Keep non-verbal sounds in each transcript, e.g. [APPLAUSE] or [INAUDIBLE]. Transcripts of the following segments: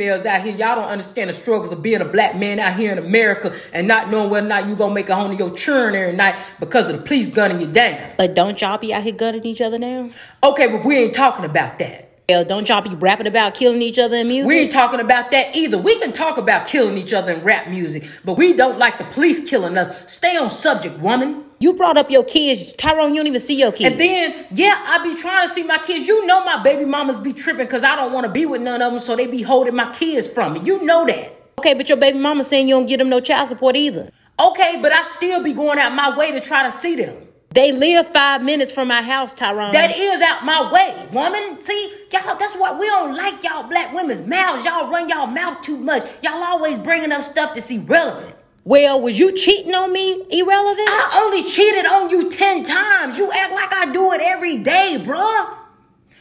females out here, y'all don't understand the struggles of being a black man out here in America and not knowing whether or not you gonna make a home to your children every night because of the police gunning you down. But don't y'all be out here gunning each other now? Okay, but we ain't talking about that. Hell, don't y'all be rapping about killing each other in music? We ain't talking about that either. We can talk about killing each other in rap music, but we don't like the police killing us. Stay on subject, woman. You brought up your kids. Tyrone, you don't even see your kids. And then, yeah, I be trying to see my kids. You know my baby mamas be tripping because I don't want to be with none of them, so they be holding my kids from me. You know that. Okay, but your baby mama saying you don't get them no child support either. Okay, but I still be going out my way to try to see them. They live five minutes from my house, Tyrone. That is out my way, woman. See, y'all, that's what we don't like y'all black women's mouths. Y'all run y'all mouth too much. Y'all always bringing up stuff that's irrelevant. Well, was you cheating on me irrelevant? I only cheated on you 10 times. You act like I do it every day, bruh.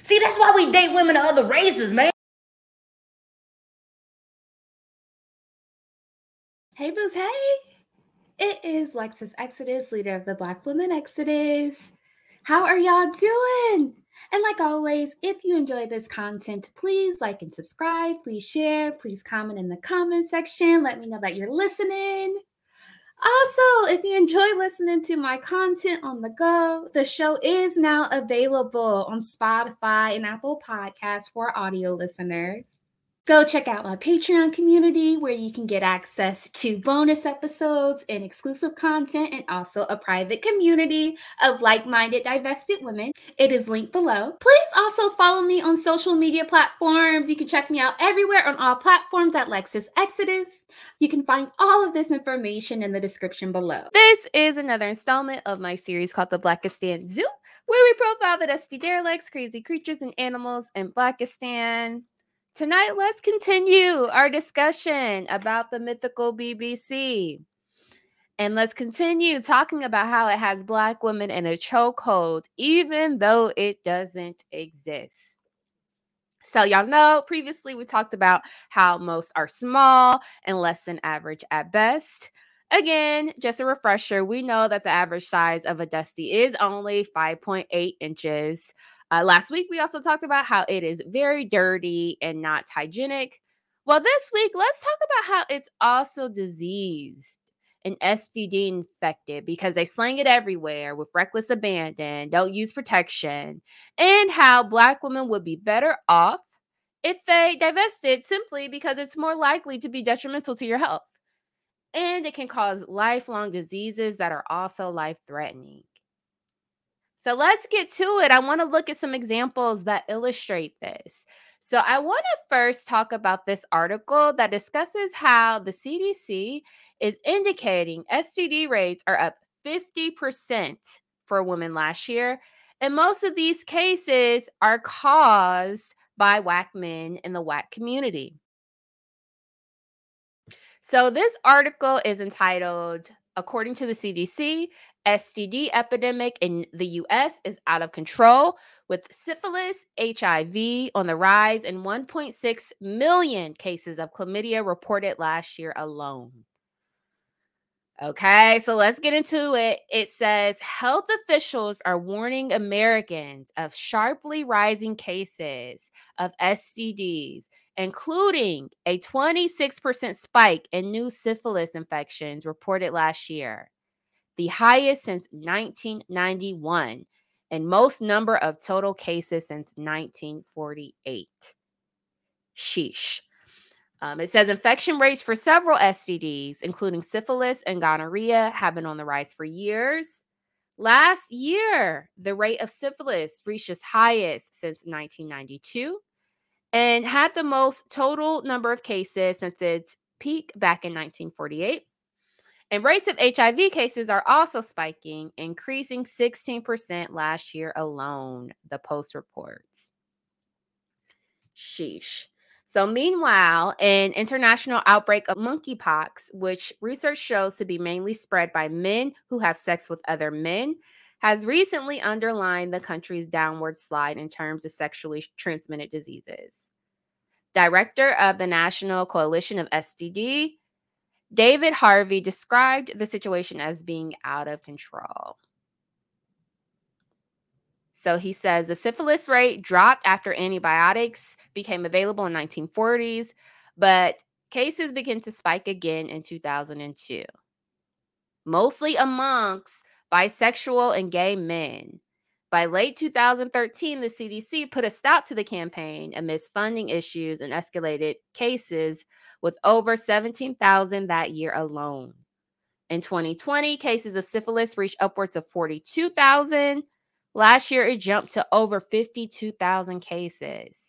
See, that's why we date women of other races, man. Hey, Booze, hey. It is Lexus Exodus, leader of the Black Women Exodus. How are y'all doing? And like always, if you enjoy this content, please like and subscribe. Please share. Please comment in the comment section. Let me know that you're listening. Also, if you enjoy listening to my content on the go, the show is now available on Spotify and Apple Podcasts for audio listeners. Go check out my Patreon community where you can get access to bonus episodes and exclusive content, and also a private community of like minded, divested women. It is linked below. Please also follow me on social media platforms. You can check me out everywhere on all platforms at Lexus Exodus. You can find all of this information in the description below. This is another installment of my series called The Blackistan Zoo, where we profile the dusty derelicts, crazy creatures, and animals in Blackistan. Tonight, let's continue our discussion about the mythical BBC. And let's continue talking about how it has Black women in a chokehold, even though it doesn't exist. So, y'all know previously we talked about how most are small and less than average at best. Again, just a refresher, we know that the average size of a dusty is only 5.8 inches. Uh, last week, we also talked about how it is very dirty and not hygienic. Well, this week, let's talk about how it's also diseased and STD infected because they slang it everywhere with reckless abandon, don't use protection, and how Black women would be better off if they divested simply because it's more likely to be detrimental to your health. And it can cause lifelong diseases that are also life threatening. So let's get to it. I want to look at some examples that illustrate this. So I want to first talk about this article that discusses how the CDC is indicating STD rates are up 50% for women last year. And most of these cases are caused by whack men in the whack community. So this article is entitled According to the CDC, STD epidemic in the US is out of control with syphilis, HIV on the rise and 1.6 million cases of chlamydia reported last year alone. Okay, so let's get into it. It says health officials are warning Americans of sharply rising cases of STDs, including a 26% spike in new syphilis infections reported last year the highest since 1991 and most number of total cases since 1948. Sheesh. Um, it says infection rates for several STDs, including syphilis and gonorrhea, have been on the rise for years. Last year, the rate of syphilis reached its highest since 1992 and had the most total number of cases since its peak back in 1948. And rates of HIV cases are also spiking, increasing 16% last year alone, the Post reports. Sheesh. So, meanwhile, an international outbreak of monkeypox, which research shows to be mainly spread by men who have sex with other men, has recently underlined the country's downward slide in terms of sexually transmitted diseases. Director of the National Coalition of STD, David Harvey described the situation as being out of control. So he says the syphilis rate dropped after antibiotics became available in 1940s, but cases began to spike again in 2002. Mostly amongst bisexual and gay men. By late 2013, the CDC put a stop to the campaign amidst funding issues and escalated cases with over 17,000 that year alone. In 2020, cases of syphilis reached upwards of 42,000. Last year, it jumped to over 52,000 cases.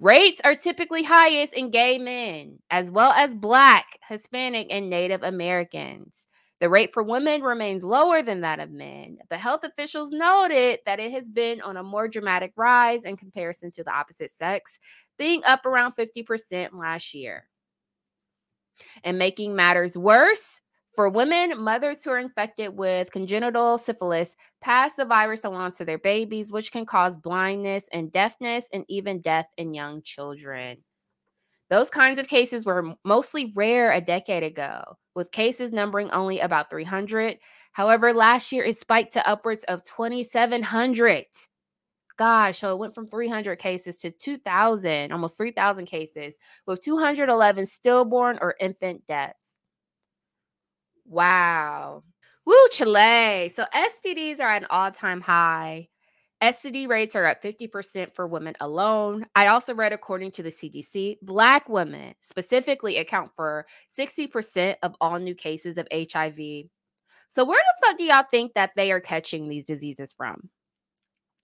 Rates are typically highest in gay men, as well as Black, Hispanic, and Native Americans. The rate for women remains lower than that of men, but health officials noted that it has been on a more dramatic rise in comparison to the opposite sex, being up around 50% last year. And making matters worse, for women, mothers who are infected with congenital syphilis pass the virus along to their babies, which can cause blindness and deafness and even death in young children. Those kinds of cases were mostly rare a decade ago, with cases numbering only about 300. However, last year it spiked to upwards of 2,700. Gosh, so it went from 300 cases to 2,000, almost 3,000 cases, with 211 stillborn or infant deaths. Wow. Woo, Chile. So STDs are at an all time high. STD rates are at 50% for women alone. I also read, according to the CDC, Black women specifically account for 60% of all new cases of HIV. So, where the fuck do y'all think that they are catching these diseases from?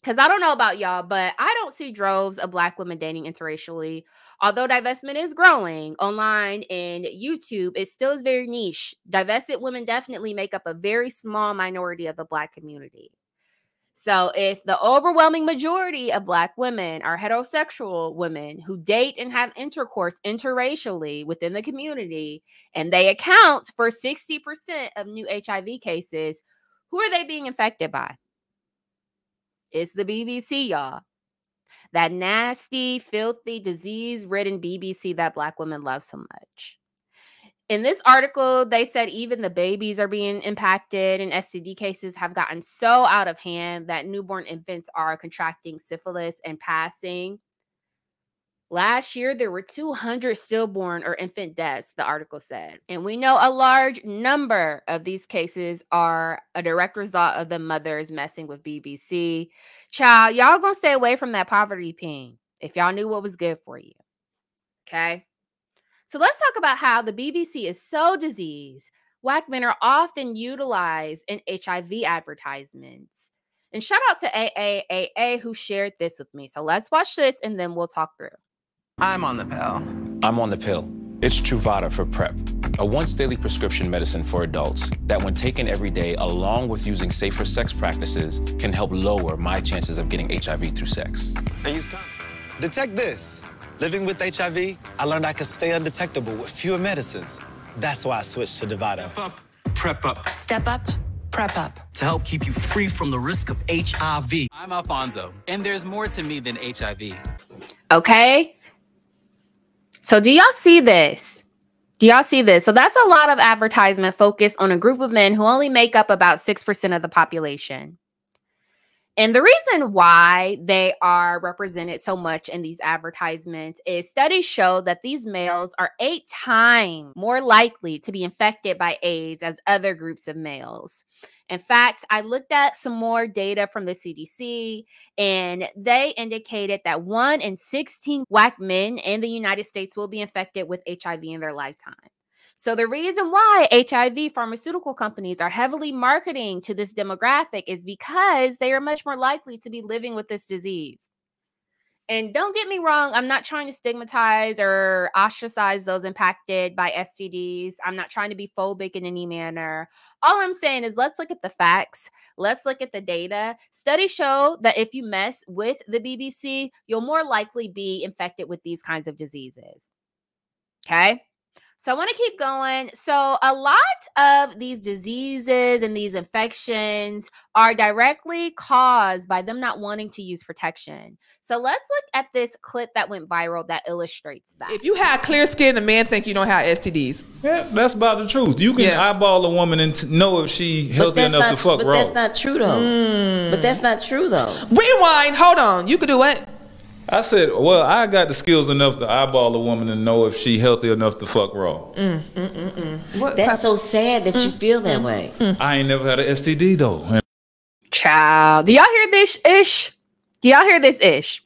Because I don't know about y'all, but I don't see droves of Black women dating interracially. Although divestment is growing online and YouTube, it still is very niche. Divested women definitely make up a very small minority of the Black community. So, if the overwhelming majority of Black women are heterosexual women who date and have intercourse interracially within the community, and they account for 60% of new HIV cases, who are they being infected by? It's the BBC, y'all. That nasty, filthy, disease ridden BBC that Black women love so much. In this article, they said even the babies are being impacted, and STD cases have gotten so out of hand that newborn infants are contracting syphilis and passing Last year, there were 200 stillborn or infant deaths, the article said. And we know a large number of these cases are a direct result of the mothers messing with BBC. Child, y'all gonna stay away from that poverty ping if y'all knew what was good for you. Okay. So let's talk about how the BBC is so diseased. Black men are often utilized in HIV advertisements. And shout out to AAAA who shared this with me. So let's watch this and then we'll talk through. I'm on the pill. I'm on the pill. It's Truvada for PrEP, a once daily prescription medicine for adults that, when taken every day along with using safer sex practices, can help lower my chances of getting HIV through sex. I use condom. Detect this. Living with HIV, I learned I could stay undetectable with fewer medicines. That's why I switched to Dovato. Step up, prep up. Step up, prep up. To help keep you free from the risk of HIV. I'm Alfonso, and there's more to me than HIV. Okay. So, do y'all see this? Do y'all see this? So, that's a lot of advertisement focused on a group of men who only make up about 6% of the population. And the reason why they are represented so much in these advertisements is studies show that these males are eight times more likely to be infected by AIDS as other groups of males. In fact, I looked at some more data from the CDC, and they indicated that one in 16 Black men in the United States will be infected with HIV in their lifetime. So, the reason why HIV pharmaceutical companies are heavily marketing to this demographic is because they are much more likely to be living with this disease. And don't get me wrong, I'm not trying to stigmatize or ostracize those impacted by STDs. I'm not trying to be phobic in any manner. All I'm saying is let's look at the facts. Let's look at the data. Studies show that if you mess with the BBC, you'll more likely be infected with these kinds of diseases. Okay. So I want to keep going. So a lot of these diseases and these infections are directly caused by them not wanting to use protection. So let's look at this clip that went viral that illustrates that. If you have clear skin, the man think you don't have STDs. Yeah, that's about the truth. You can Yeah. eyeball a woman and t- know if she healthy enough not, to fuck but raw. that's not true though. But that's hmm. not true though. Rewind. Hold on. You could do what? I said, well, I got the skills enough to eyeball a woman and know if she healthy enough to fuck raw. Mm, mm, mm, what That's type- so sad that you feel that way. I ain't never had an STD though. Child. Do y'all hear this ish? Do y'all hear this ish?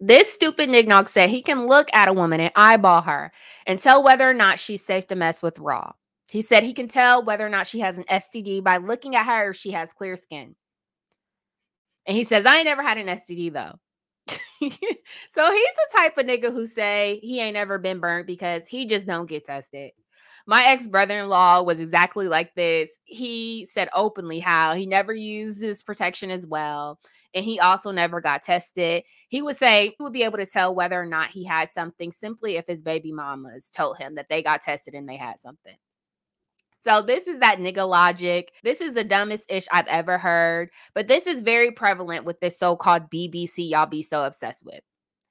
This stupid nignog said he can look at a woman and eyeball her and tell whether or not she's safe to mess with raw. He said he can tell whether or not she has an STD by looking at her if she has clear skin. And he says, I ain't never had an STD though. [LAUGHS] so he's the type of nigga who say he ain't ever been burnt because he just don't get tested. My ex brother in law was exactly like this. He said openly how he never uses protection as well. And he also never got tested. He would say he would be able to tell whether or not he had something simply if his baby mamas told him that they got tested and they had something. So this is that nigga logic. This is the dumbest ish I've ever heard, but this is very prevalent with this so-called BBC y'all be so obsessed with.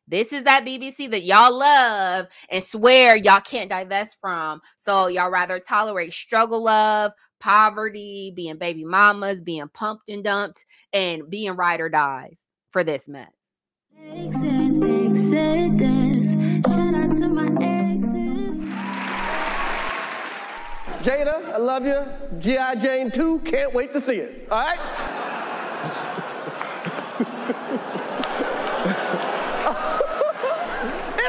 This is that BBC that y'all love and swear y'all can't divest from. So y'all rather tolerate struggle of poverty, being baby mamas, being pumped and dumped, and being ride or dies for this mess. Jada, I love you. G.I. Jane 2, can't wait to see it. All right? [LAUGHS]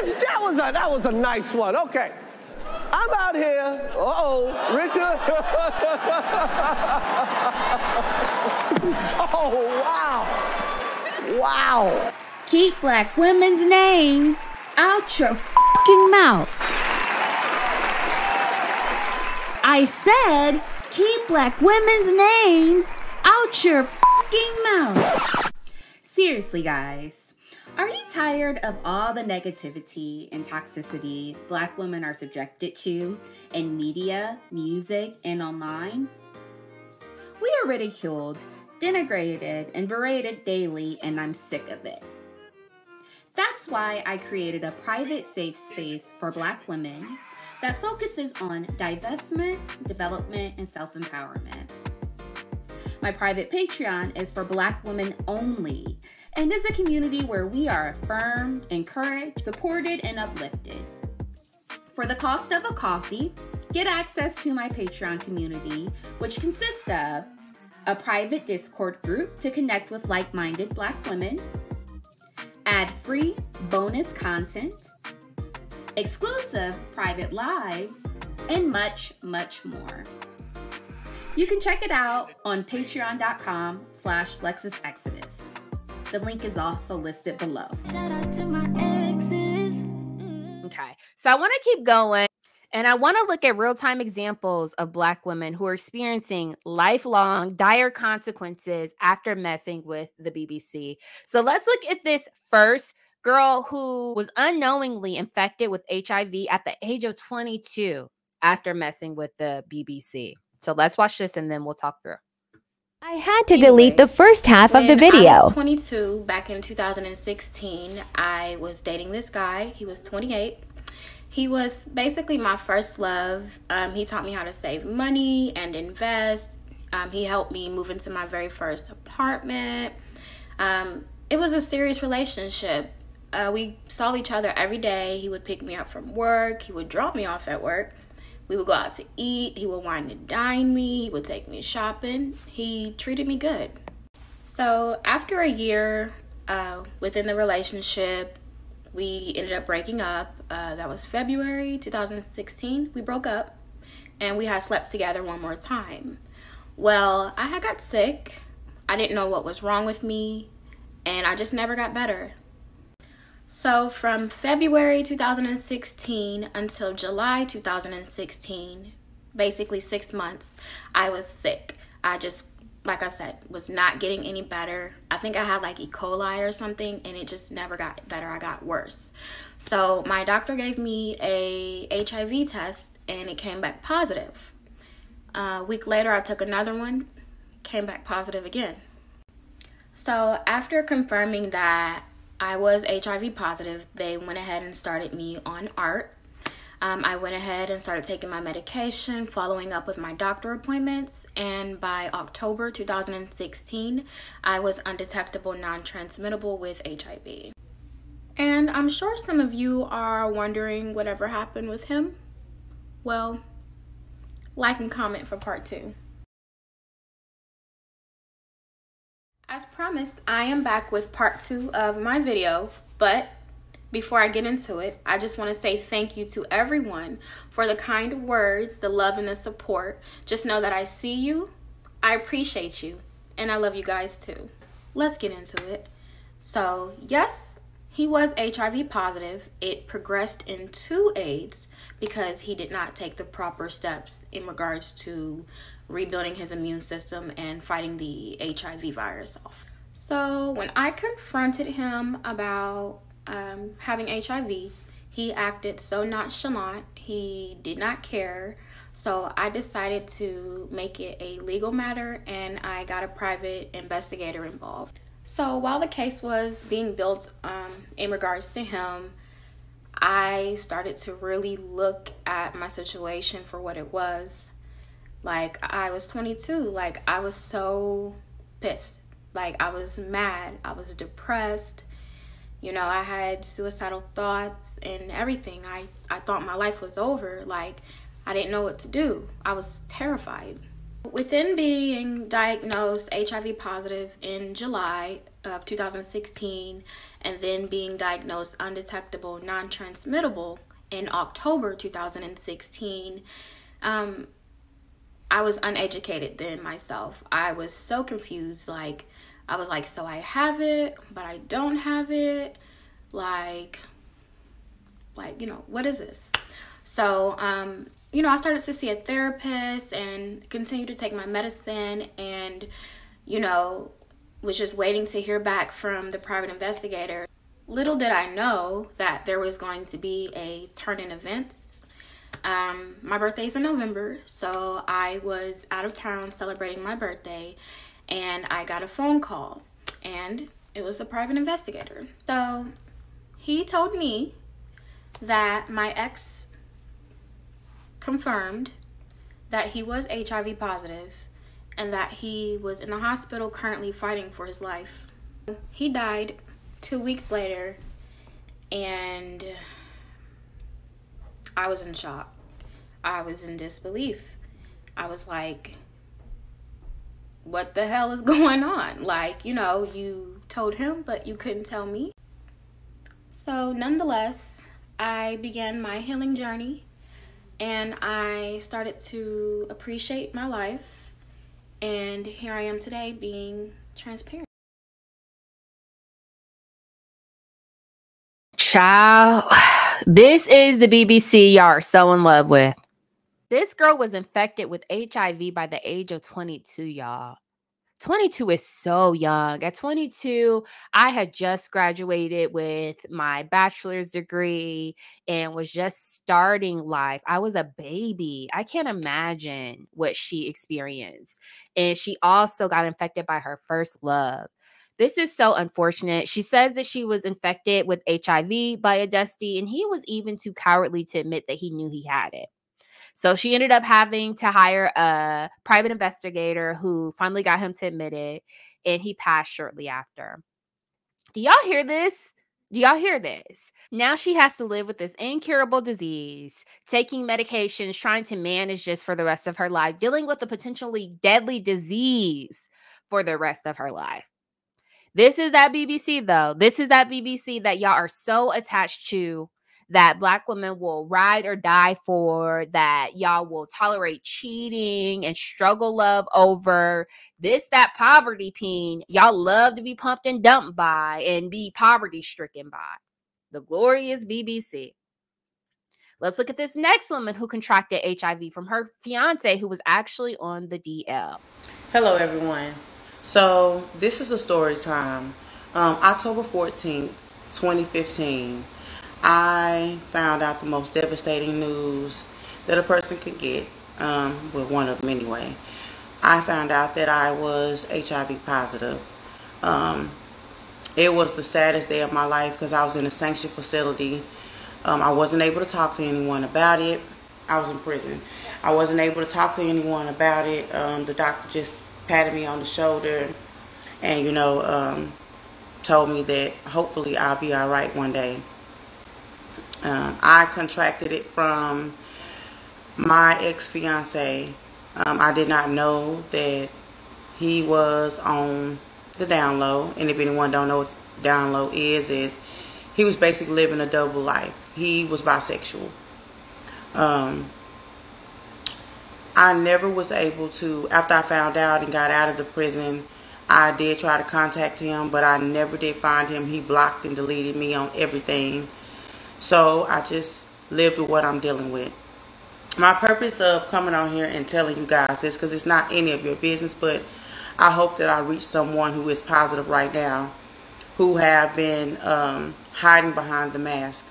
It's, that, was a, that was a nice one. Okay. I'm out here. Uh-oh, Richard. [LAUGHS] oh, wow. Wow. Keep black women's names out your fucking mouth. I said, keep black women's names out your fucking mouth. Seriously, guys. Are you tired of all the negativity and toxicity black women are subjected to in media, music, and online? We are ridiculed, denigrated, and berated daily, and I'm sick of it. That's why I created a private safe space for Black women that focuses on divestment, development, and self empowerment. My private Patreon is for Black women only and is a community where we are affirmed, encouraged, supported, and uplifted. For the cost of a coffee, get access to my Patreon community, which consists of a private Discord group to connect with like minded Black women, ad free bonus content, exclusive private lives, and much, much more. You can check it out on patreon.com slash LexusExodus. The link is also listed below. Shout out to my exes. Okay. So I want to keep going. And I want to look at real time examples of Black women who are experiencing lifelong dire consequences after messing with the BBC. So let's look at this first girl who was unknowingly infected with HIV at the age of 22 after messing with the BBC. So let's watch this and then we'll talk through. I had to delete the first half of the When I video. was 22 back in 2016. I was dating this guy. He was 28. He was basically my first love. Um, he taught me how to save money and invest. Um, he helped me move into my very first apartment. Um, it was a serious relationship. Uh, we saw each other every day. He would pick me up from work. He would drop me off at work. We would go out to eat. He would wine and dine me. He would take me shopping. He treated me good. So after a year uh, within the relationship, we ended up breaking up. Uh, that was February 2016. We broke up and we had slept together one more time. Well, I had got sick. I didn't know what was wrong with me and I just never got better. So from February 2016 until July 2016, basically six months, I was sick. I just like I said, was not getting any better. I think I had like E. coli or something, and it just never got better. I got worse. So my doctor gave me a HIV test, and it came back positive. a week later, I took another one, came back positive again. So after confirming that I was HIV positive, they went ahead and started me on ART. Um, I went ahead and started taking my medication, following up with my doctor appointments, and by October 2016, I was undetectable, non transmittable with HIV. And I'm sure some of you are wondering whatever happened with him. Well, like and comment for part two. As promised, I am back with part two of my video, but before I get into it, I just want to say thank you to everyone for the kind words, the love, and the support. Just know that I see you, I appreciate you, and I love you guys too. Let's get into it. So, yes, he was HIV positive. It progressed into AIDS because he did not take the proper steps in regards to rebuilding his immune system and fighting the HIV virus off. So, when I confronted him about um, having HIV, he acted so nonchalant. He did not care. So, I decided to make it a legal matter and I got a private investigator involved. So, while the case was being built um, in regards to him, I started to really look at my situation for what it was. Like I was 22, like I was so pissed. Like I was mad, I was depressed. You know, I had suicidal thoughts and everything. I I thought my life was over. Like I didn't know what to do. I was terrified. Within being diagnosed HIV positive in July of 2016 and then being diagnosed undetectable non-transmittable in October 2016, um, I was uneducated then myself. I was so confused. Like, I was like, so I have it, but I don't have it. Like, like, you know, what is this? So, um, you know, I started to see a therapist and continue to take my medicine and, you know, was just waiting to hear back from the private investigator. Little did I know that there was going to be a turn in events um, my birthday is in November, so I was out of town celebrating my birthday, and I got a phone call, and it was a private investigator. So he told me that my ex confirmed that he was HIV positive and that he was in the hospital currently fighting for his life. He died two weeks later, and I was in shock. I was in disbelief. I was like, what the hell is [LAUGHS] going on? Like, you know, you told him, but you couldn't tell me. So, nonetheless, I began my healing journey and I started to appreciate my life. And here I am today being transparent. Child, this is the BBC y'all are so in love with. This girl was infected with HIV by the age of 22, y'all. 22 is so young. At 22, I had just graduated with my bachelor's degree and was just starting life. I was a baby. I can't imagine what she experienced. And she also got infected by her first love. This is so unfortunate. She says that she was infected with HIV by a Dusty, and he was even too cowardly to admit that he knew he had it. So she ended up having to hire a private investigator who finally got him to admit it, and he passed shortly after. Do y'all hear this? Do y'all hear this? Now she has to live with this incurable disease, taking medications, trying to manage this for the rest of her life, dealing with a potentially deadly disease for the rest of her life. This is that BBC, though. This is that BBC that y'all are so attached to that black women will ride or die for, that y'all will tolerate cheating and struggle love over this, that poverty peen y'all love to be pumped and dumped by and be poverty stricken by. The glorious BBC. Let's look at this next woman who contracted HIV from her fiance who was actually on the DL. Hello, everyone. So, this is a story time. Um, October 14th, 2015, I found out the most devastating news that a person could get, um, with one of them anyway. I found out that I was HIV positive. Um, it was the saddest day of my life because I was in a sanctioned facility. Um, I wasn't able to talk to anyone about it. I was in prison. I wasn't able to talk to anyone about it. Um, the doctor just patted me on the shoulder and, you know, um, told me that hopefully I'll be all right one day. Um, I contracted it from my ex-fiance. Um, I did not know that he was on the down low. And if anyone don't know what down low is, is he was basically living a double life. He was bisexual. Um, I never was able to, after I found out and got out of the prison, I did try to contact him, but I never did find him. He blocked and deleted me on everything. So I just lived with what I'm dealing with. My purpose of coming on here and telling you guys this, because it's not any of your business, but I hope that I reach someone who is positive right now, who have been um, hiding behind the mask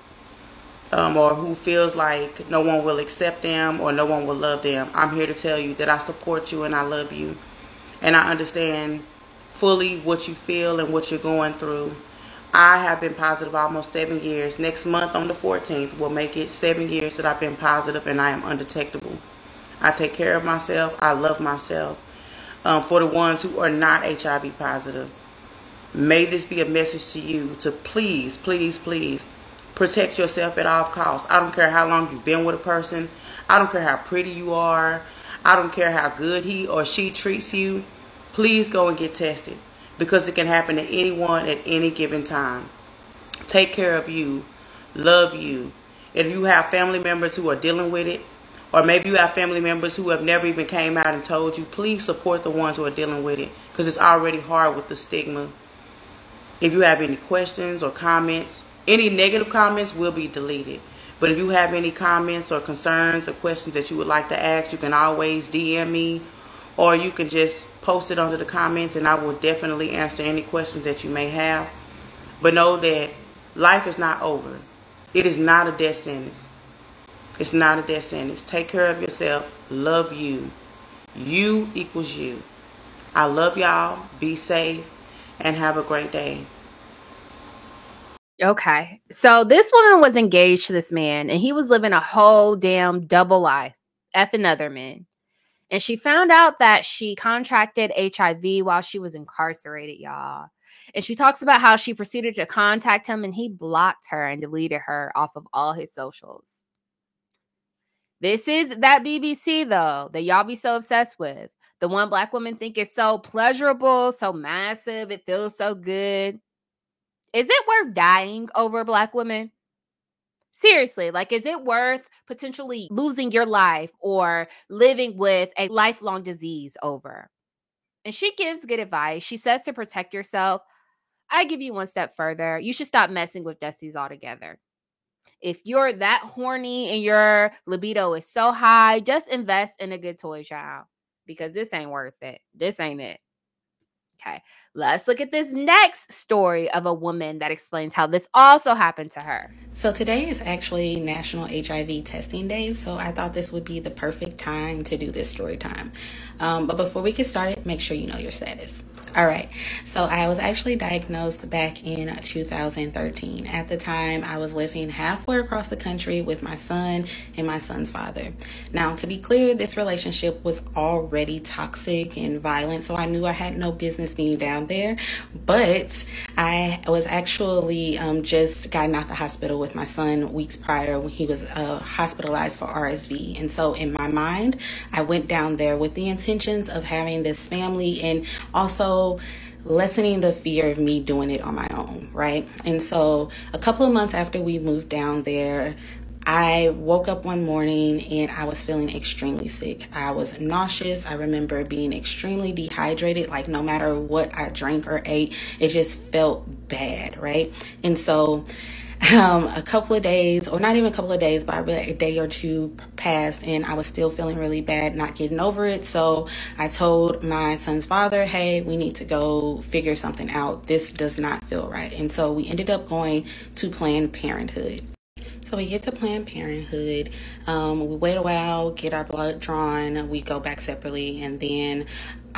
um, or who feels like no one will accept them or no one will love them, I'm here to tell you that I support you and I love you. And I understand fully what you feel and what you're going through. I have been positive almost seven years. Next month on the 14th will make it seven years that I've been positive and I am undetectable. I take care of myself. I love myself. Um, for the ones who are not HIV positive, may this be a message to you to please, please, please protect yourself at all costs. I don't care how long you've been with a person. I don't care how pretty you are. I don't care how good he or she treats you. Please go and get tested because it can happen to anyone at any given time. Take care of you. Love you. If you have family members who are dealing with it, or maybe you have family members who have never even came out and told you, please support the ones who are dealing with it because it's already hard with the stigma. If you have any questions or comments, any negative comments will be deleted. But if you have any comments or concerns or questions that you would like to ask, you can always DM me or you can just post it under the comments and I will definitely answer any questions that you may have. But know that life is not over. It is not a death sentence. It's not a death sentence. Take care of yourself. Love you. You equals you. I love y'all. Be safe and have a great day. Okay. So this woman was engaged to this man and he was living a whole damn double life, effing other men. And she found out that she contracted HIV while she was incarcerated, y'all. And she talks about how she proceeded to contact him and he blocked her and deleted her off of all his socials. This is that BBC though that y'all be so obsessed with. The one black woman think it's so pleasurable, so massive, it feels so good. Is it worth dying over a black women? Seriously, like, is it worth potentially losing your life or living with a lifelong disease over? And she gives good advice. She says to protect yourself. I give you one step further. You should stop messing with Dusties altogether. If you're that horny and your libido is so high, just invest in a good toy child because this ain't worth it. This ain't it. Okay, let's look at this next story of a woman that explains how this also happened to her. So, today is actually National HIV Testing Day, so I thought this would be the perfect time to do this story time. Um, but before we get started, make sure you know your status. All right. So I was actually diagnosed back in 2013. At the time, I was living halfway across the country with my son and my son's father. Now, to be clear, this relationship was already toxic and violent, so I knew I had no business being down there. But I was actually um, just gotten out the hospital with my son weeks prior when he was uh, hospitalized for RSV. And so, in my mind, I went down there with the intentions of having this family and also lessening the fear of me doing it on my own, right? And so a couple of months after we moved down there, I woke up one morning and I was feeling extremely sick. I was nauseous. I remember being extremely dehydrated, like no matter what I drank or ate, it just felt bad, right? And so um, a couple of days, or not even a couple of days, but a day or two passed, and I was still feeling really bad, not getting over it. So I told my son's father, hey, we need to go figure something out. This does not feel right. And so we ended up going to Planned Parenthood. So we get to Planned Parenthood. Um, we wait a while, get our blood drawn. We go back separately, and then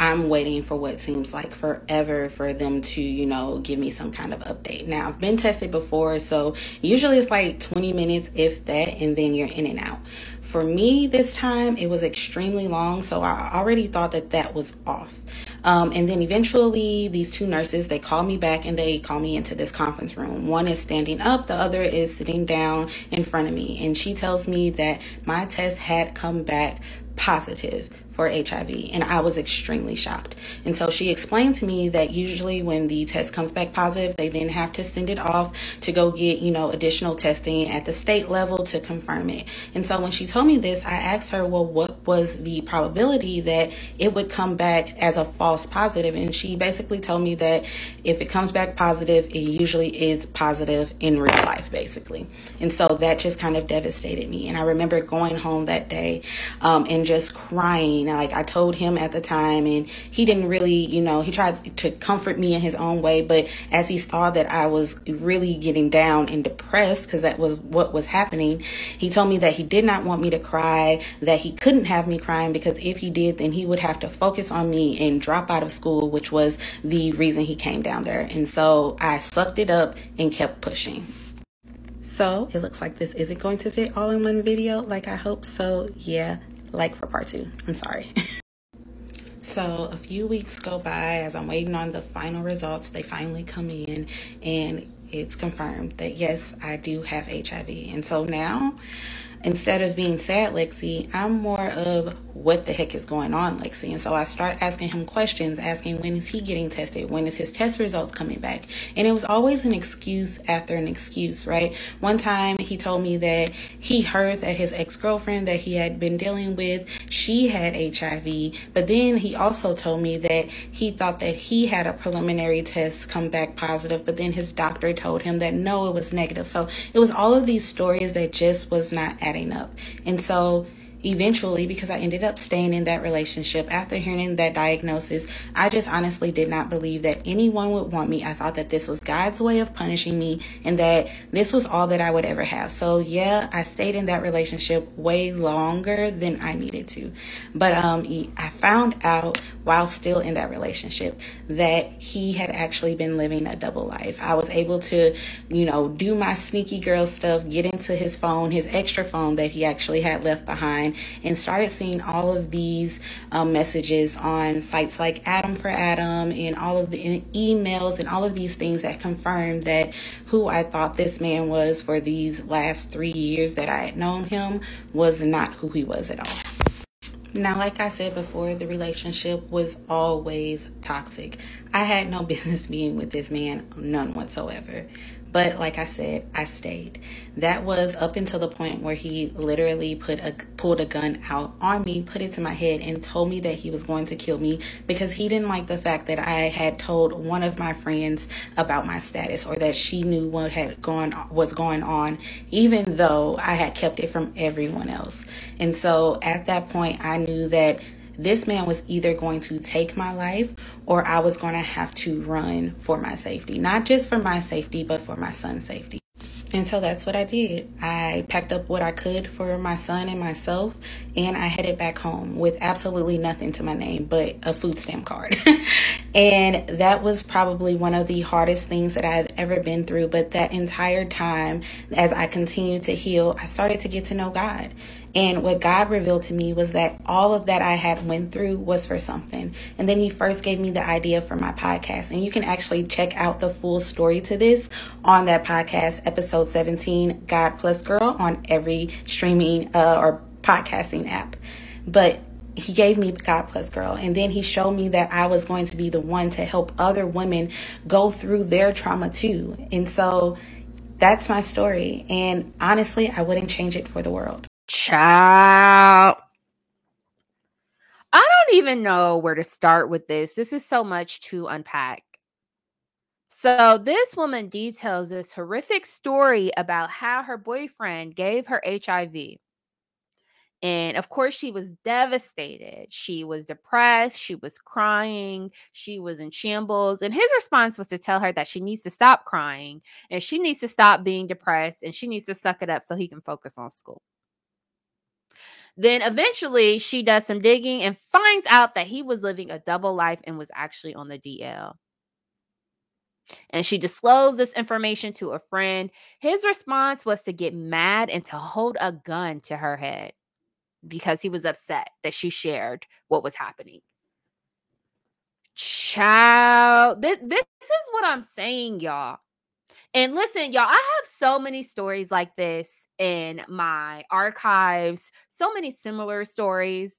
I'm waiting for what seems like forever for them to, you know, give me some kind of update. Now, I've been tested before, so usually it's like 20 minutes, if that, and then you're in and out. For me, this time it was extremely long, so I already thought that that was off. Um, and then eventually, these two nurses they call me back and they call me into this conference room. One is standing up, the other is sitting down in front of me, and she tells me that my test had come back positive for HIV, and I was extremely shocked. And so she explained to me that usually when the test comes back positive, they then have to send it off to go get, you know, additional testing at the state level to confirm it. And so when she told me this, I asked her, well, what was the probability that it would come back as a false positive? And she basically told me that if it comes back positive, it usually is positive in real life, basically. And so that just kind of devastated me. And I remember going home that day um, and just crying like I told him at the time, and he didn't really, you know, he tried to comfort me in his own way. But as he saw that I was really getting down and depressed because that was what was happening, he told me that he did not want me to cry, that he couldn't have me crying because if he did, then he would have to focus on me and drop out of school, which was the reason he came down there. And so I sucked it up and kept pushing. So it looks like this isn't going to fit all in one video like I hope. So yeah, like for part two. I'm sorry. [LAUGHS] so a few weeks go by as I'm waiting on the final results. They finally come in and it's confirmed that yes, I do have HIV. And so now instead of being sad, Lexi, I'm more of what the heck is going on, Lexi. And so I start asking him questions, asking when is he getting tested? When is his test results coming back? And it was always an excuse after an excuse, right? One time he told me that he heard that his ex girlfriend that he had been dealing with, she had HIV. But then he also told me that he thought that he had a preliminary test come back positive, but then his doctor told him that no, it was negative. So it was all of these stories that just was not adding up. And so eventually because I ended up staying in that relationship after hearing that diagnosis. I just honestly did not believe that anyone would want me. I thought that this was God's way of punishing me and that this was all that I would ever have. So yeah, I stayed in that relationship way longer than I needed to. But um I found out while still in that relationship that he had actually been living a double life. I was able to, you know, do my sneaky girl stuff, get into his phone, his extra phone that he actually had left behind and started seeing all of these um, messages on sites like Adam4Adam and all of the emails and all of these things that confirmed that who I thought this man was for these last three years that I had known him was not who he was at all. Now, like I said before, the relationship was always toxic. I had no [LAUGHS] business being with this man, none whatsoever. But like I said, I stayed. That was up until the point where he literally put a pulled a gun out on me, put it to my head, and told me that he was going to kill me because he didn't like the fact that I had told one of my friends about my status or that she knew what had gone was going on, even though I had kept it from everyone else. And so at that point, I knew that this man was either going to take my life or I was going to have to run for my safety. Not just for my safety, but for my son's safety. And so that's what I did. I packed up what I could for my son and myself, and I headed back home with absolutely nothing to my name but a food stamp card. [LAUGHS] and that was probably one of the hardest things that I've ever been through. But that entire time, as I continued to heal, I started to get to know God. And what God revealed to me was that all of that I had went through was for something. And then he first gave me the idea for my podcast. And you can actually check out the full story to this on that podcast, episode 17, God Plus Girl, on every streaming uh, or podcasting app. But he gave me God Plus Girl. And then he showed me that I was going to be the one to help other women go through their trauma too. And so that's my story. And honestly, I wouldn't change it for the world. Child. I don't even know where to start with this. This is so much to unpack. So this woman details this horrific story about how her boyfriend gave her HIV. And of course, she was devastated. She was depressed. She was crying. She was in shambles. And his response was to tell her that she needs to stop crying and she needs to stop being depressed and she needs to suck it up so he can focus on school. Then eventually, she does some digging and finds out that he was living a double life and was actually on the DL. And she disclosed this information to a friend. His response was to get mad and to hold a gun to her head because he was upset that she shared what was happening. Child, this, this is what I'm saying, y'all. And listen, y'all, I have so many stories like this in my archives, so many similar stories.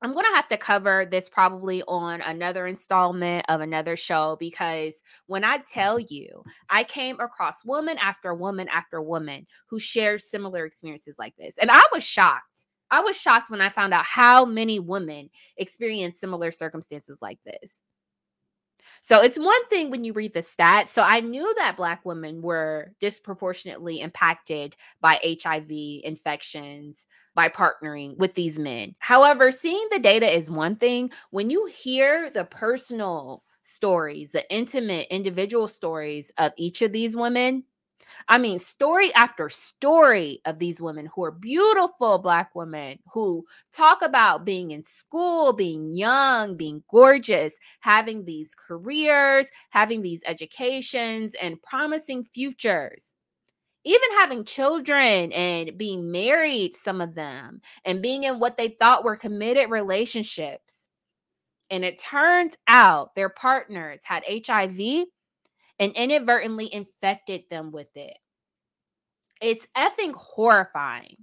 I'm going to have to cover this probably on another installment of another show because when I tell mm-hmm. you, I came across woman after woman after woman who shared similar experiences like this. And I was shocked. I was shocked when I found out how many women experience similar circumstances like this. So it's one thing when you read the stats. So I knew that Black women were disproportionately impacted by HIV infections by partnering with these men. However, seeing the data is one thing. When you hear the personal stories, the intimate individual stories of each of these women, I mean, story after story of these women who are beautiful Black women who talk about being in school, being young, being gorgeous, having these careers, having these educations, and promising futures. Even having children and being married, some of them, and being in what they thought were committed relationships. And it turns out their partners had HIV and inadvertently infected them with it. It's effing horrifying.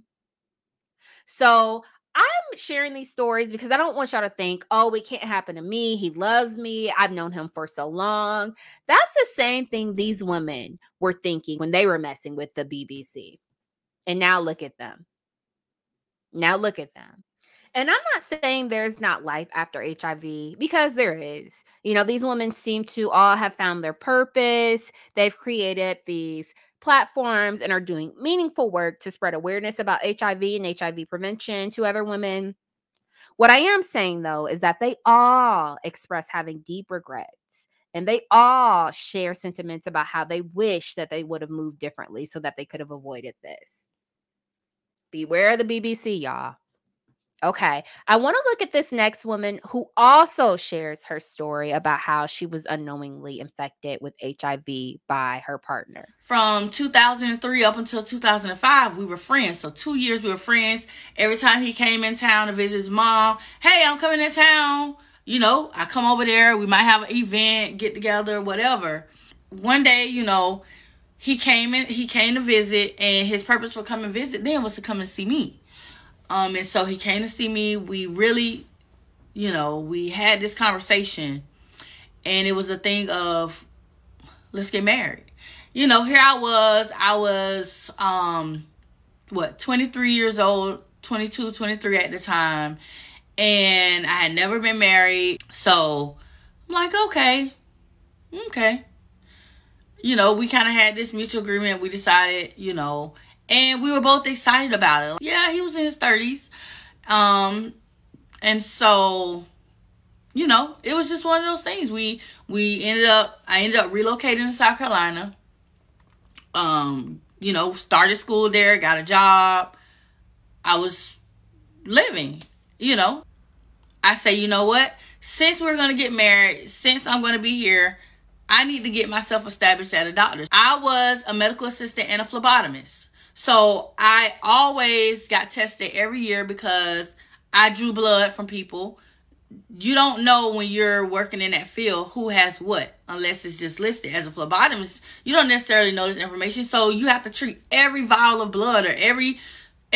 So I'm sharing these stories because I don't want y'all to think, oh, it can't happen to me. He loves me. I've known him for so long. That's the same thing these women were thinking when they were messing with the BBC. And now look at them. Now look at them. And I'm not saying there's not life after HIV because there is. You know, these women seem to all have found their purpose. They've created these platforms and are doing meaningful work to spread awareness about HIV and HIV prevention to other women. What I am saying though is that they all express having deep regrets and they all share sentiments about how they wish that they would have moved differently so that they could have avoided this. Beware the BBC, y'all. Okay. I want to look at this next woman who also shares her story about how she was unknowingly infected with HIV by her partner. From 2003 up until 2005, we were friends. So, two years we were friends. Every time he came in town to visit his mom, hey, I'm coming in town. You know, I come over there. We might have an event, get together, whatever. One day, you know, he came in, he came to visit, and his purpose for coming visit then was to come and see me. Um, and so he came to see me. We really, you know, we had this conversation, and it was a thing of let's get married. You know, here I was, I was um what, 23 years old, 22, 23 at the time, and I had never been married. So I'm like, okay, okay. You know, we kind of had this mutual agreement. We decided, you know, and we were both excited about it. Yeah, he was in his 30s. Um and so you know, it was just one of those things. We we ended up I ended up relocating to South Carolina. Um, you know, started school there, got a job. I was living, you know. I say, you know what? Since we're going to get married, since I'm going to be here, I need to get myself established at a doctor's. I was a medical assistant and a phlebotomist. So I always got tested every year because I drew blood from people. You don't know when you're working in that field who has what unless it's just listed as a phlebotomist. You don't necessarily know this information, so you have to treat every vial of blood or every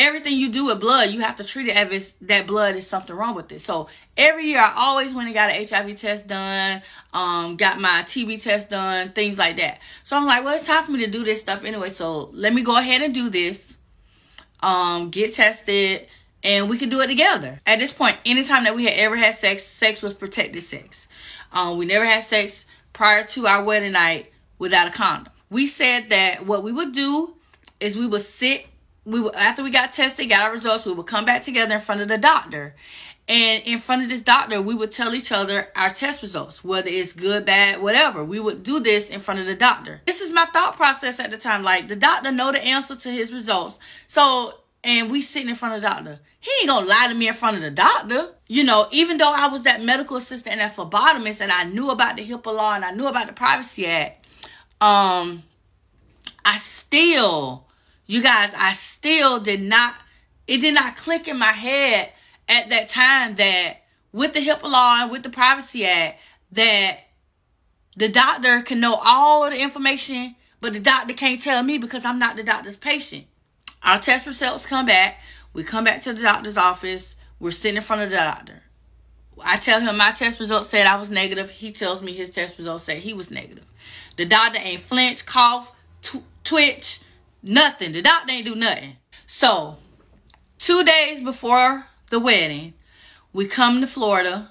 everything you do with blood, you have to treat it as if that blood is something wrong with it. So every year, I always went and got an HIV test done, um, got my TB test done, things like that. So I'm like, well, it's time for me to do this stuff anyway. So let me go ahead and do this, um, get tested, and we can do it together. At this point, anytime that we had ever had sex, sex was protected sex. Um, we never had sex prior to our wedding night without a condom. We said that what we would do is we would sit we after we got tested, got our results, we would come back together in front of the doctor. And in front of this doctor, we would tell each other our test results, whether it's good, bad, whatever. We would do this in front of the doctor. This is my thought process at the time. Like the doctor know the answer to his results. So, and we sitting in front of the doctor. He ain't gonna lie to me in front of the doctor. You know, even though I was that medical assistant and that phlebotomist and I knew about the HIPAA law and I knew about the Privacy Act, um, I still you guys, I still did not, it did not click in my head at that time that with the HIPAA law and with the Privacy Act, that the doctor can know all the information, but the doctor can't tell me because I'm not the doctor's patient. Our test results come back. We come back to the doctor's office. We're sitting in front of the doctor. I tell him my test results said I was negative. He tells me his test results said he was negative. The doctor ain't flinch, cough, tw- twitch, Nothing. The doctor ain't do nothing. So, two days before the wedding, we come to Florida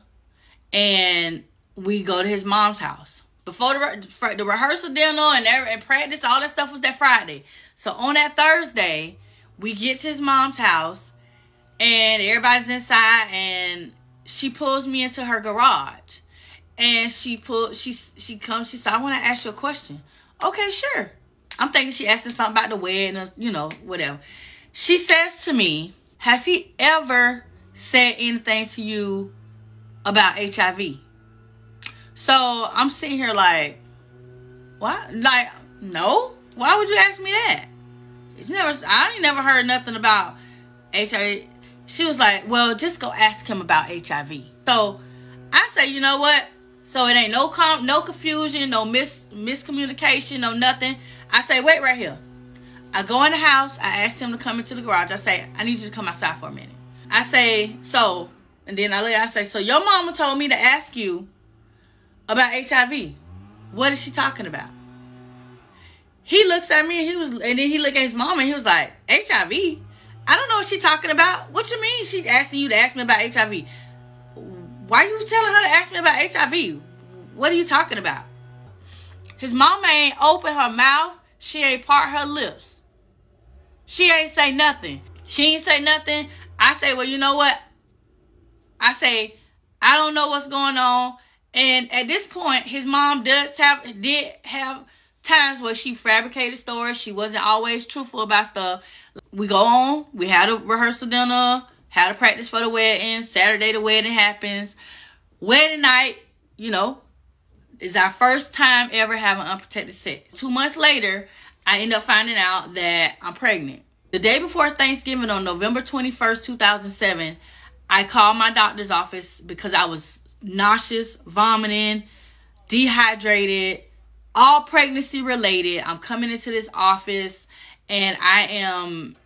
and we go to his mom's house. Before the, the rehearsal dinner and, and practice, all that stuff was that Friday. So on that Thursday, we get to his mom's house and everybody's inside and she pulls me into her garage. And she pull she she comes, she said, I want to ask you a question. Okay, sure. I'm thinking she asking something about the wedding or, you know, whatever. She says to me, Has he ever said anything to you about HIV? So I'm sitting here like, what? Like, no? Why would you ask me that? It's never I ain't never heard nothing about HIV. She was like, Well, just go ask him about HIV. So I say, you know what? So it ain't no com- no confusion, no mis miscommunication, no nothing. I say, wait right here. I go in the house. I ask him to come into the garage. I say, I need you to come outside for a minute. I say, so, and then I, I say, so your mama told me to ask you about HIV. What is she talking about? He looks at me and he was, and then he looked at his mom and he was like, HIV? I don't know what she's talking about. What you mean she's asking you to ask me about HIV? Why you telling her to ask me about HIV? What are you talking about? His mama ain't open her mouth she ain't part her lips. She ain't say nothing. She ain't say nothing. I say, well, you know what? I say, I don't know what's going on. And at this point, his mom does have did have times where she fabricated stories. She wasn't always truthful about stuff. We go on. We had a rehearsal dinner. Had a practice for the wedding. Saturday the wedding happens. Wedding night, you know, is our first time ever having unprotected sex. Two months later, I end up finding out that I'm pregnant. The day before Thanksgiving on November 21st, 2007, I called my doctor's office because I was nauseous, vomiting, dehydrated, all pregnancy related. I'm coming into this office and I am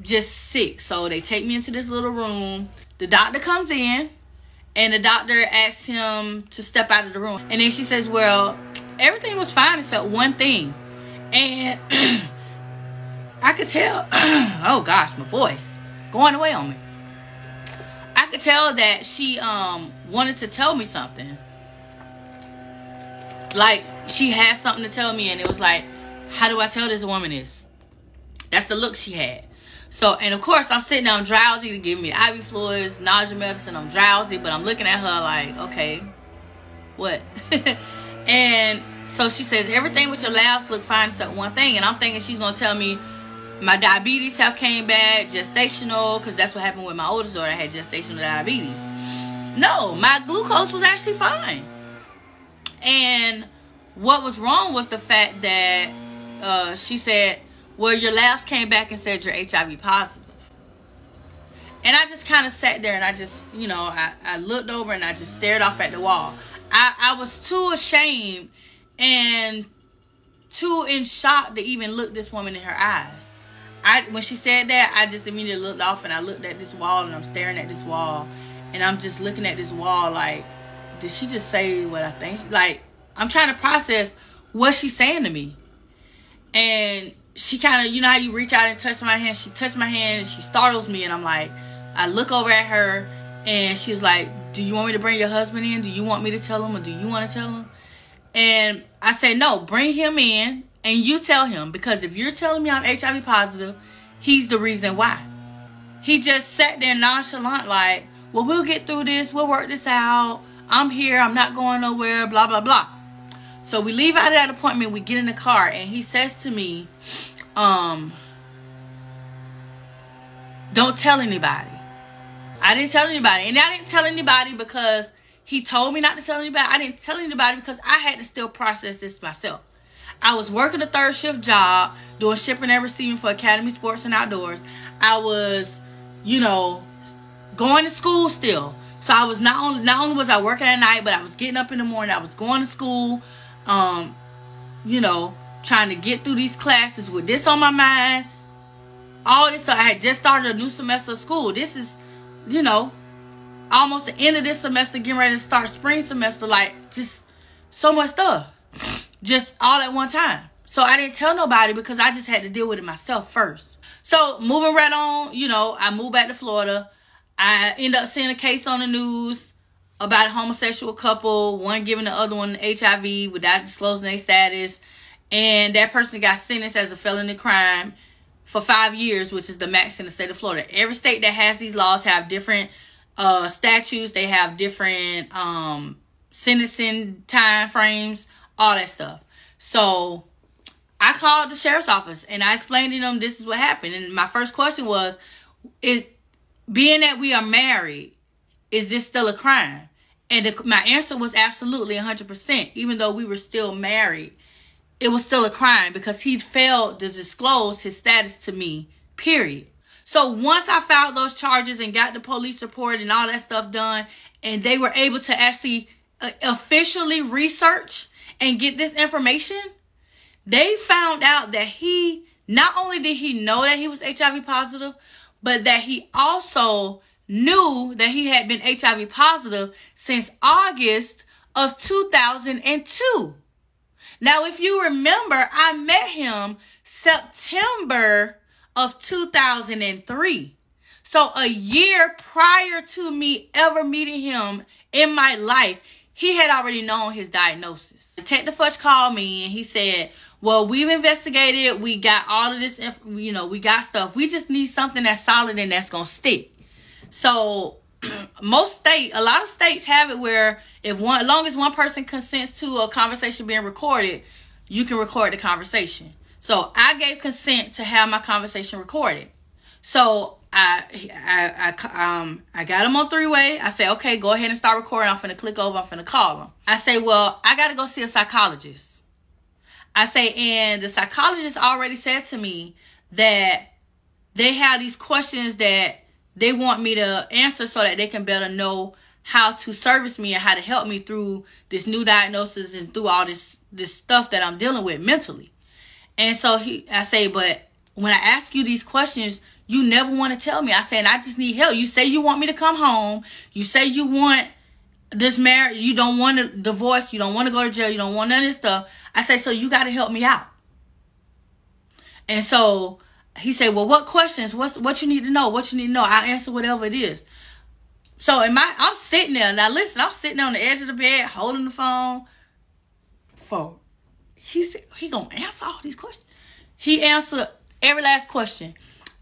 just sick. So they take me into this little room. The doctor comes in and the doctor asks him to step out of the room. And then she says, Well, everything was fine except one thing. And [CLEARS THROAT] I could tell, [CLEARS THROAT] oh gosh, my voice going away on me. I could tell that she um wanted to tell me something. Like she had something to tell me, and it was like, how do I tell this woman this? That's the look she had. So, and of course, I'm sitting down drowsy to give me IV fluids, nausea medicine. I'm drowsy, but I'm looking at her like, okay, what? [LAUGHS] and so she says, everything with your labs look fine except one thing. And I'm thinking she's going to tell me my diabetes have came back, gestational, because that's what happened with my oldest daughter. I had gestational diabetes. No, my glucose was actually fine. And what was wrong was the fact that uh, she said, well, your labs came back and said you're HIV positive. And I just kind of sat there and I just, you know, I, I looked over and I just stared off at the wall. I, I was too ashamed and too in shock to even look this woman in her eyes. I when she said that, I just immediately looked off and I looked at this wall and I'm staring at this wall and I'm just looking at this wall like, did she just say what I think? Like, I'm trying to process what she's saying to me. And she kind of, you know how you reach out and touch my hand? She touched my hand and she startles me, and I'm like, I look over at her, and she's like, Do you want me to bring your husband in? Do you want me to tell him, or do you want to tell him? And I say, no, bring him in and you tell him because if you're telling me I'm HIV positive, he's the reason why. He just sat there nonchalant, like, well, we'll get through this, we'll work this out. I'm here, I'm not going nowhere, blah, blah, blah. So we leave out of that appointment, we get in the car, and he says to me, um, don't tell anybody. I didn't tell anybody. And I didn't tell anybody because he told me not to tell anybody. I didn't tell anybody because I had to still process this myself. I was working a third shift job, doing shipping and receiving for Academy Sports and Outdoors. I was, you know, going to school still. So I was not only not only was I working at night, but I was getting up in the morning. I was going to school, um, you know, trying to get through these classes with this on my mind. All this stuff. I had just started a new semester of school. This is, you know, almost the end of this semester, getting ready to start spring semester. Like just so much stuff, just all at one time. So I didn't tell nobody because I just had to deal with it myself first. So moving right on, you know, I moved back to Florida. I end up seeing a case on the news about a homosexual couple, one giving the other one HIV without disclosing their status. And that person got sentenced as a felony crime for five years, which is the max in the state of Florida. Every state that has these laws have different uh, statutes, they have different um, sentencing time frames, all that stuff. So I called the sheriff's office and I explained to them this is what happened. And my first question was, it being that we are married, is this still a crime? And the, my answer was absolutely 100%. Even though we were still married, it was still a crime because he failed to disclose his status to me, period. So once I filed those charges and got the police report and all that stuff done, and they were able to actually uh, officially research and get this information, they found out that he not only did he know that he was HIV positive, but that he also knew that he had been HIV positive since August of 2002. Now, if you remember, I met him September of 2003. So, a year prior to me ever meeting him in my life, he had already known his diagnosis. Detective Futch called me and he said, well, we've investigated. We got all of this, you know, we got stuff. We just need something that's solid and that's going to stick. So [CLEARS THROAT] most state, a lot of states have it where if one, as long as one person consents to a conversation being recorded, you can record the conversation. So I gave consent to have my conversation recorded. So I, I, I, um, I got him on three way. I say, okay, go ahead and start recording. I'm finna click over. I'm finna call him. I say, well, I got to go see a psychologist. I say, and the psychologist already said to me that they have these questions that they want me to answer so that they can better know how to service me and how to help me through this new diagnosis and through all this this stuff that I'm dealing with mentally. And so he I say, but when I ask you these questions, you never want to tell me. I say, and I just need help. You say you want me to come home. You say you want this marriage. You don't want a divorce. You don't want to go to jail. You don't want none of this stuff. I say, so you got to help me out. And so he said, well, what questions? What's what you need to know? What you need to know? I'll answer whatever it is. So in my, I'm sitting there now. Listen, I'm sitting on the edge of the bed, holding the phone. For he said he gonna answer all these questions. He answered every last question.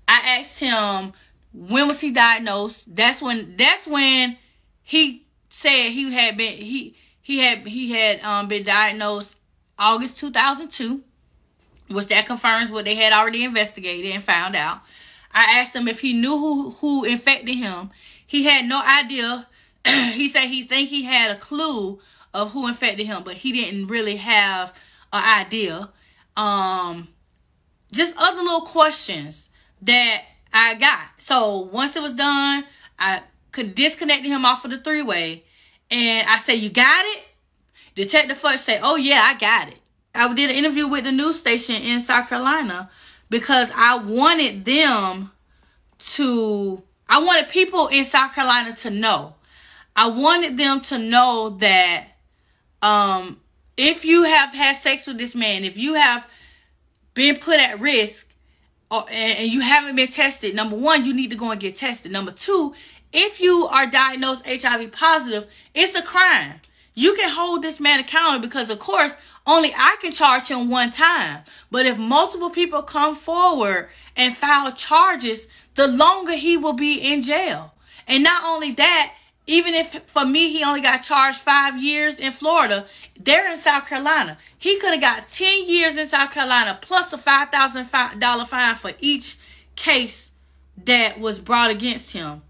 I asked him when was he diagnosed. That's when. That's when he said he had been he he had he had um been diagnosed August 2002, which that confirms what they had already investigated and found out. I asked him if he knew who, who infected him. He had no idea. [CLEARS THROAT] he said he think he had a clue of who infected him, but he didn't really have an idea. Um, just other little questions that I got. So once it was done, I could disconnect him off of the three way, and I said, "You got it." Detective Futch said, Oh, yeah, I got it. I did an interview with the news station in South Carolina because I wanted them to, I wanted people in South Carolina to know. I wanted them to know that um, if you have had sex with this man, if you have been put at risk, or, and you haven't been tested, number one, you need to go and get tested. Number two, if you are diagnosed HIV positive, it's a crime you can hold this man accountable because, of course, only I can charge him one time. But if multiple people come forward and file charges, the longer he will be in jail. And not only that, even if for me he only got charged five years in Florida, they're in South Carolina. He could have got 10 years in South Carolina plus a $5,000 fine for each case that was brought against him.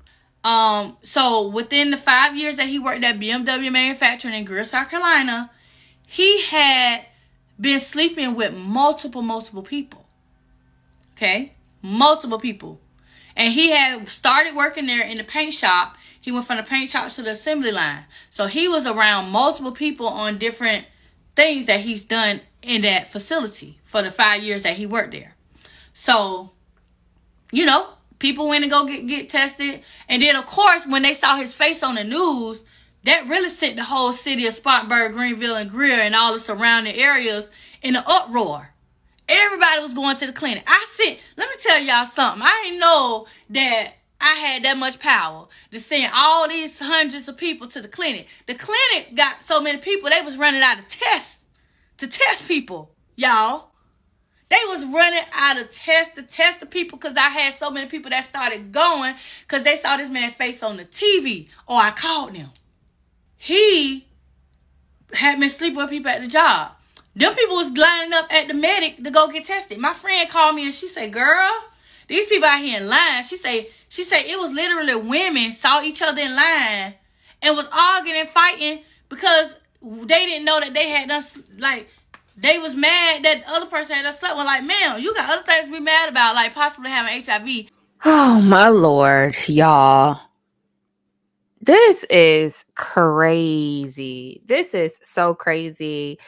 Um, so within the five years that he worked at BMW Manufacturing in Greer, South Carolina, he had been sleeping with multiple, multiple people. Okay? Multiple people. And he had started working there in the paint shop. He went from the paint shop to the assembly line. So he was around multiple people on different things that he's done in that facility for the five years that he worked there. So, you know, People went and go get, get tested. And then, of course, when they saw his face on the news, that really sent the whole city of Spartanburg, Greenville, and Greer and all the surrounding areas in an uproar. Everybody was going to the clinic. I said, let me tell y'all something. I didn't know that I had that much power to send all these hundreds of people to the clinic. The clinic got so many people, they was running out of tests to test people, y'all. They was running out of tests to test the people because I had so many people that started going because they saw this man face on the TV or oh, I called them. He had been sleeping with people at the job. Them people was lining up at the medic to go get tested. My friend called me and she said, "Girl, these people out here in line." She said, "She said it was literally women saw each other in line and was arguing and fighting because they didn't know that they had done like they was mad that the other person had slept with. Like, man, you got other things to be mad about, like possibly having HIV. Oh my lord, y'all. This is crazy. This is so crazy.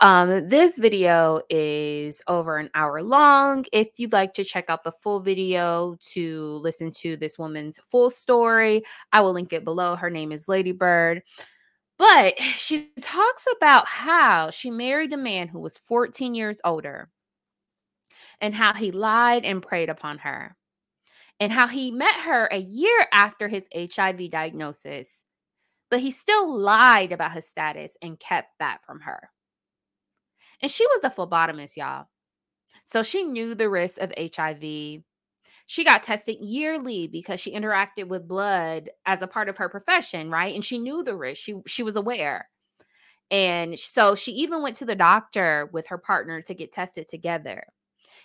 Um, this video is over an hour long. If you'd like to check out the full video to listen to this woman's full story, I will link it below. Her name is Ladybird. But [SIGHS] she talks about how she married a man who was 14 years older and how he lied and preyed upon her and how he met her a year after his HIV diagnosis, but he still lied about his status and kept that from her. And she was a phlebotomist, y'all. So she knew the risks of HIV. She got tested yearly because she interacted with blood as a part of her profession, right? And she knew the risk. She she was aware. And so she even went to the doctor with her partner to get tested together.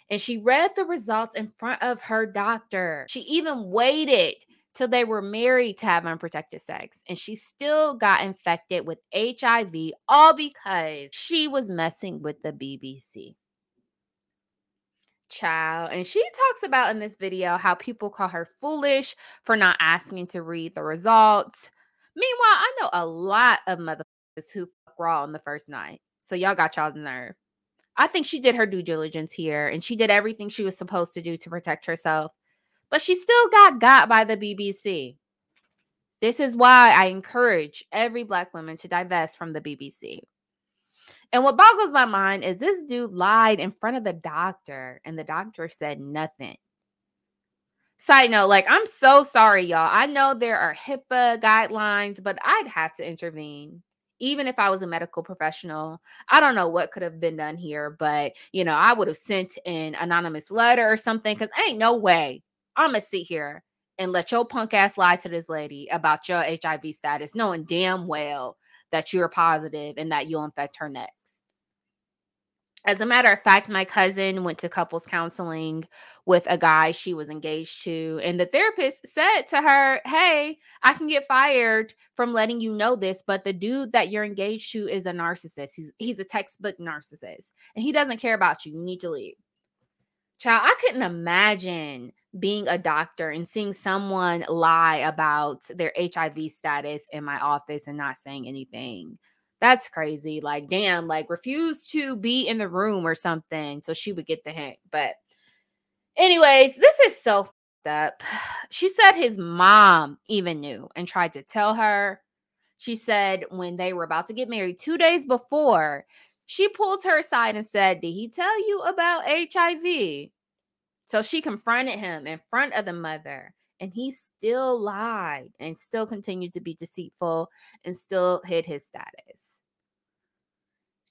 And she read the results in front of her doctor. She even waited till they were married to have unprotected sex. And she still got infected with HIV, all because she was messing with the BBC child. And she talks about in this video how people call her foolish for not asking to read the results. Meanwhile, I know a lot of motherfuckers who fuck raw on the first night. So y'all got y'all's nerve. I think she did her due diligence here and she did everything she was supposed to do to protect herself. But she still got got by the BBC. This is why I encourage every black woman to divest from the BBC. And what boggles my mind is this dude lied in front of the doctor, and the doctor said nothing. Side note, like, I'm so sorry, y'all. I know there are HIPAA guidelines, but I'd have to intervene. Even if I was a medical professional, I don't know what could have been done here, but you know, I would have sent an anonymous letter or something because ain't no way I'm gonna sit here and let your punk ass lie to this lady about your HIV status, knowing damn well that you're positive and that you'll infect her next. As a matter of fact, my cousin went to couples counseling with a guy she was engaged to, and the therapist said to her, Hey, I can get fired from letting you know this, but the dude that you're engaged to is a narcissist. He's, he's a textbook narcissist, and he doesn't care about you. You need to leave. Child, I couldn't imagine being a doctor and seeing someone lie about their HIV status in my office and not saying anything. That's crazy. Like, damn, like refuse to be in the room or something so she would get the hint. But, anyways, this is so up. [SIGHS] She said his mom even knew and tried to tell her. She said when they were about to get married two days before, she pulled her aside and said, Did he tell you about HIV? So she confronted him in front of the mother And he still lied and still continued to be deceitful and still hid his status.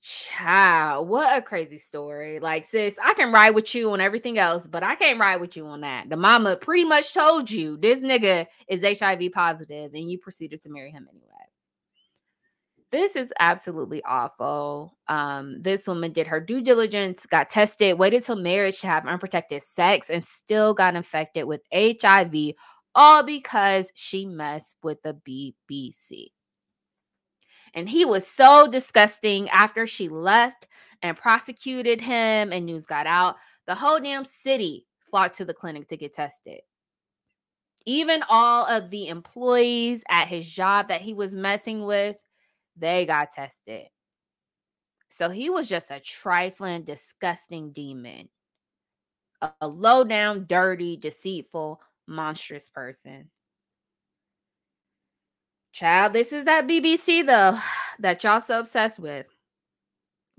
Child, what a crazy story. Like, sis, I can ride with you on everything else, but I can't ride with you on that. The mama pretty much told you this nigga is HIV positive and you proceeded to marry him anyway. This is absolutely awful. Um, this woman did her due diligence, got tested, waited till marriage to have unprotected sex, and still got infected with HIV, all because she messed with the BBC. And he was so disgusting after she left and prosecuted him and news got out. The whole damn city flocked to the clinic to get tested. Even all of the employees at his job that he was messing with, they got tested. So he was just a trifling, disgusting demon, a, low down, dirty, deceitful, monstrous person. Child, this is that BBC though [SIGHS] that y'all so obsessed with.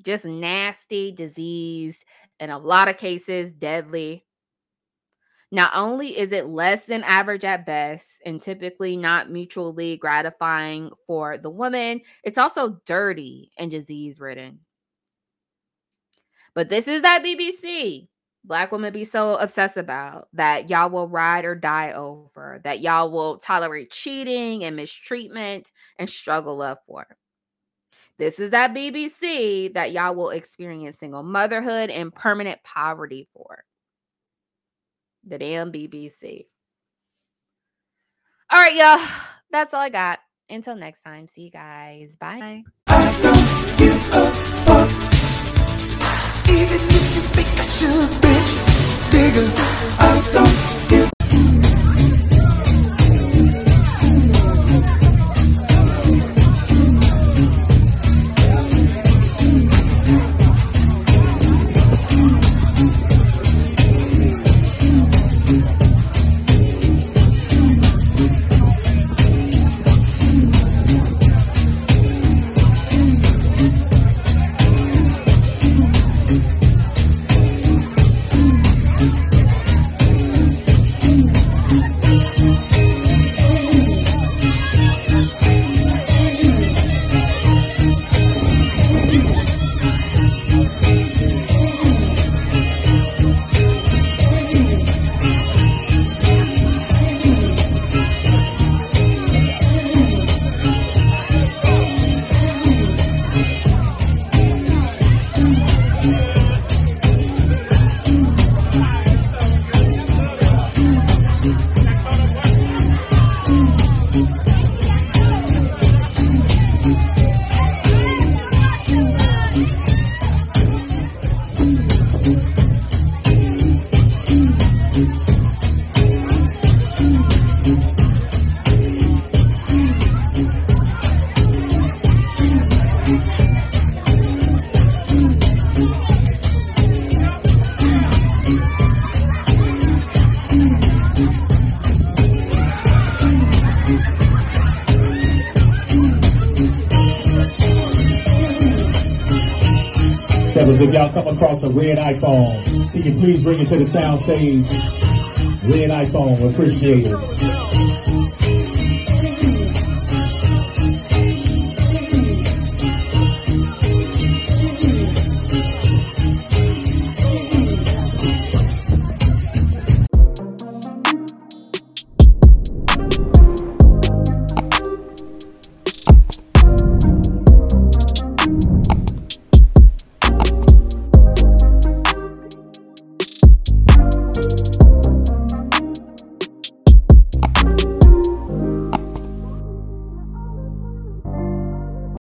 Just nasty disease, in a lot of cases, deadly. Not only is it less than average at best and typically not mutually gratifying for the woman, it's also dirty and disease ridden. But this is that BBC black women be so obsessed about that y'all will ride or die over, that y'all will tolerate cheating and mistreatment and struggle love for. This is that BBC that y'all will experience single motherhood and permanent poverty for. The damn BBC. All right, y'all. [SIGHS] That's all I got. Until next time, see you guys. Bye. Even nigga, I don't give come across a red iPhone, can you please bring it to the sound stage? Red iPhone, appreciate it.